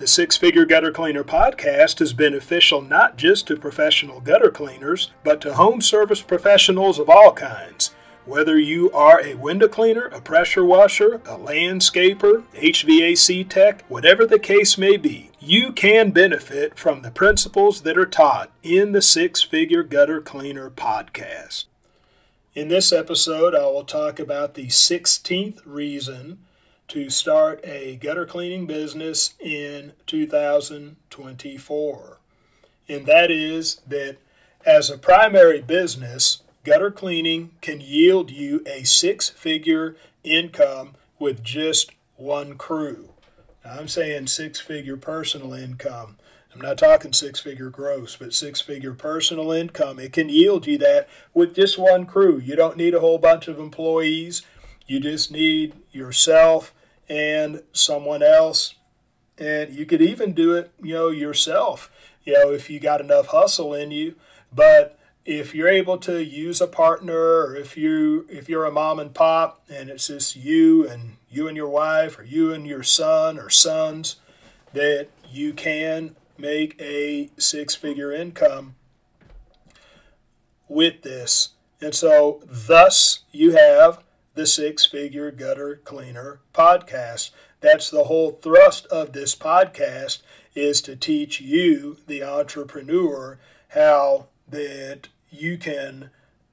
The Six Figure Gutter Cleaner podcast is beneficial not just to professional gutter cleaners, but to home service professionals of all kinds. Whether you are a window cleaner, a pressure washer, a landscaper, HVAC tech, whatever the case may be, you can benefit from the principles that are taught in the Six Figure Gutter Cleaner podcast. In this episode, I will talk about the 16th reason to start a gutter cleaning business in 2024. And that is that as a primary business, gutter cleaning can yield you a six figure income with just one crew. Now, I'm saying six figure personal income. I'm not talking six figure gross, but six figure personal income. It can yield you that with just one crew. You don't need a whole bunch of employees. You just need yourself and someone else. And you could even do it, you know, yourself, you know, if you got enough hustle in you. But if you're able to use a partner or if you if you're a mom and pop and it's just you and you and your wife or you and your son or sons that you can make a six figure income with this. And so thus you have the Six Figure Gutter Cleaner podcast. That's the whole thrust of this podcast is to teach you, the entrepreneur, how that you can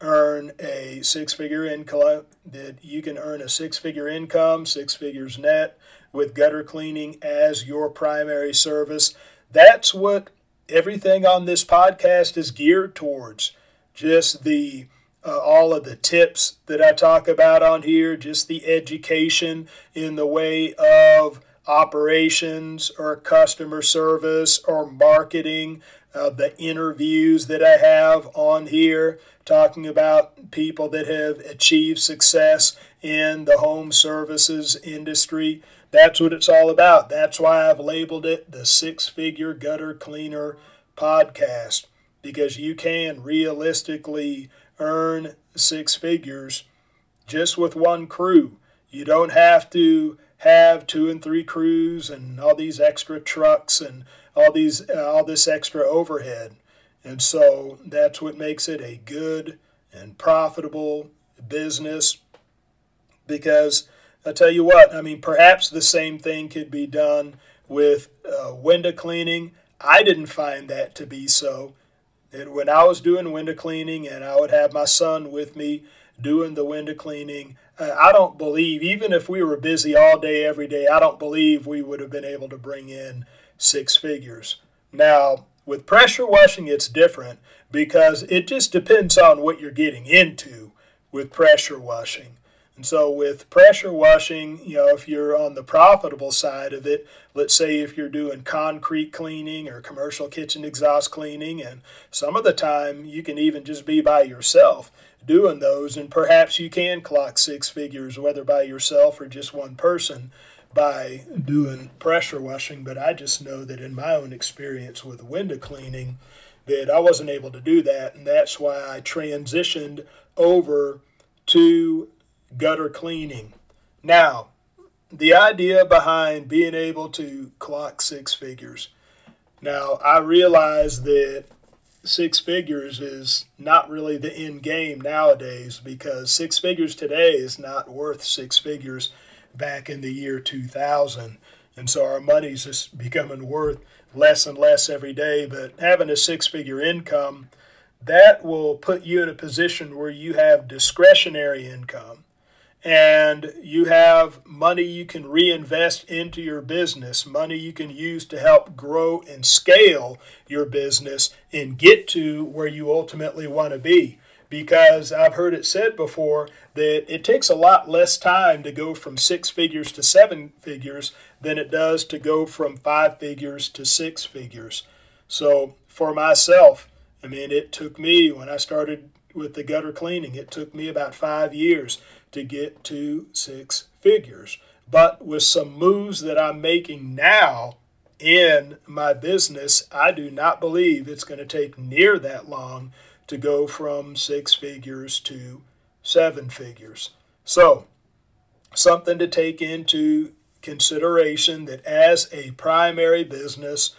earn a six-figure income, that you can earn a six-figure income, six figures net, with gutter cleaning as your primary service. That's what everything on this podcast is geared towards. Just the uh, all of the tips that I talk about on here, just the education in the way of operations or customer service or marketing, uh, the interviews that I have on here, talking about people that have achieved success in the home services industry. That's what it's all about. That's why I've labeled it the Six Figure Gutter Cleaner Podcast, because you can realistically earn six figures just with one crew. You don't have to have two and three crews and all these extra trucks and all these uh, all this extra overhead. And so that's what makes it a good and profitable business because I tell you what, I mean, perhaps the same thing could be done with uh, window cleaning. I didn't find that to be so that when I was doing window cleaning and I would have my son with me doing the window cleaning, uh, I don't believe, even if we were busy all day, every day, I don't believe we would have been able to bring in six figures. Now, with pressure washing, it's different because it just depends on what you're getting into with pressure washing. And so with pressure washing, you know, if you're on the profitable side of it, let's say if you're doing concrete cleaning or commercial kitchen exhaust cleaning, and some of the time you can even just be by yourself doing those, and perhaps you can clock six figures, whether by yourself or just one person by doing pressure washing. But I just know that in my own experience with window cleaning, that I wasn't able to do that, and that's why I transitioned over to gutter cleaning. Now, the idea behind being able to clock six figures. Now, I realize that six figures is not really the end game nowadays because six figures today is not worth six figures back in the year 2000. And so our money's just becoming worth less and less every day. But having a six figure income, that will put you in a position where you have discretionary income and you have money you can reinvest into your business, money you can use to help grow and scale your business and get to where you ultimately want to be. Because I've heard it said before that it takes a lot less time to go from six figures to seven figures than it does to go from five figures to six figures. So for myself, I mean, it took me, when I started with the gutter cleaning, it took me about five years to get to six figures. But with some moves that I'm making now in my business, I do not believe it's going to take near that long to go from six figures to seven figures. So, something to take into consideration that as a primary business,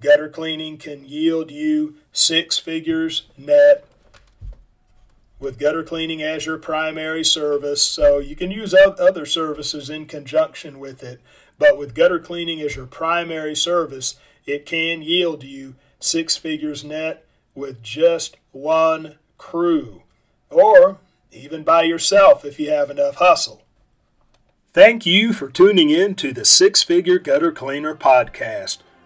gutter cleaning can yield you six figures net with gutter cleaning as your primary service. So you can use other services in conjunction with it, but with gutter cleaning as your primary service, it can yield you six figures net with just one crew, or even by yourself if you have enough hustle. Thank you for tuning in to the Six Figure Gutter Cleaner podcast.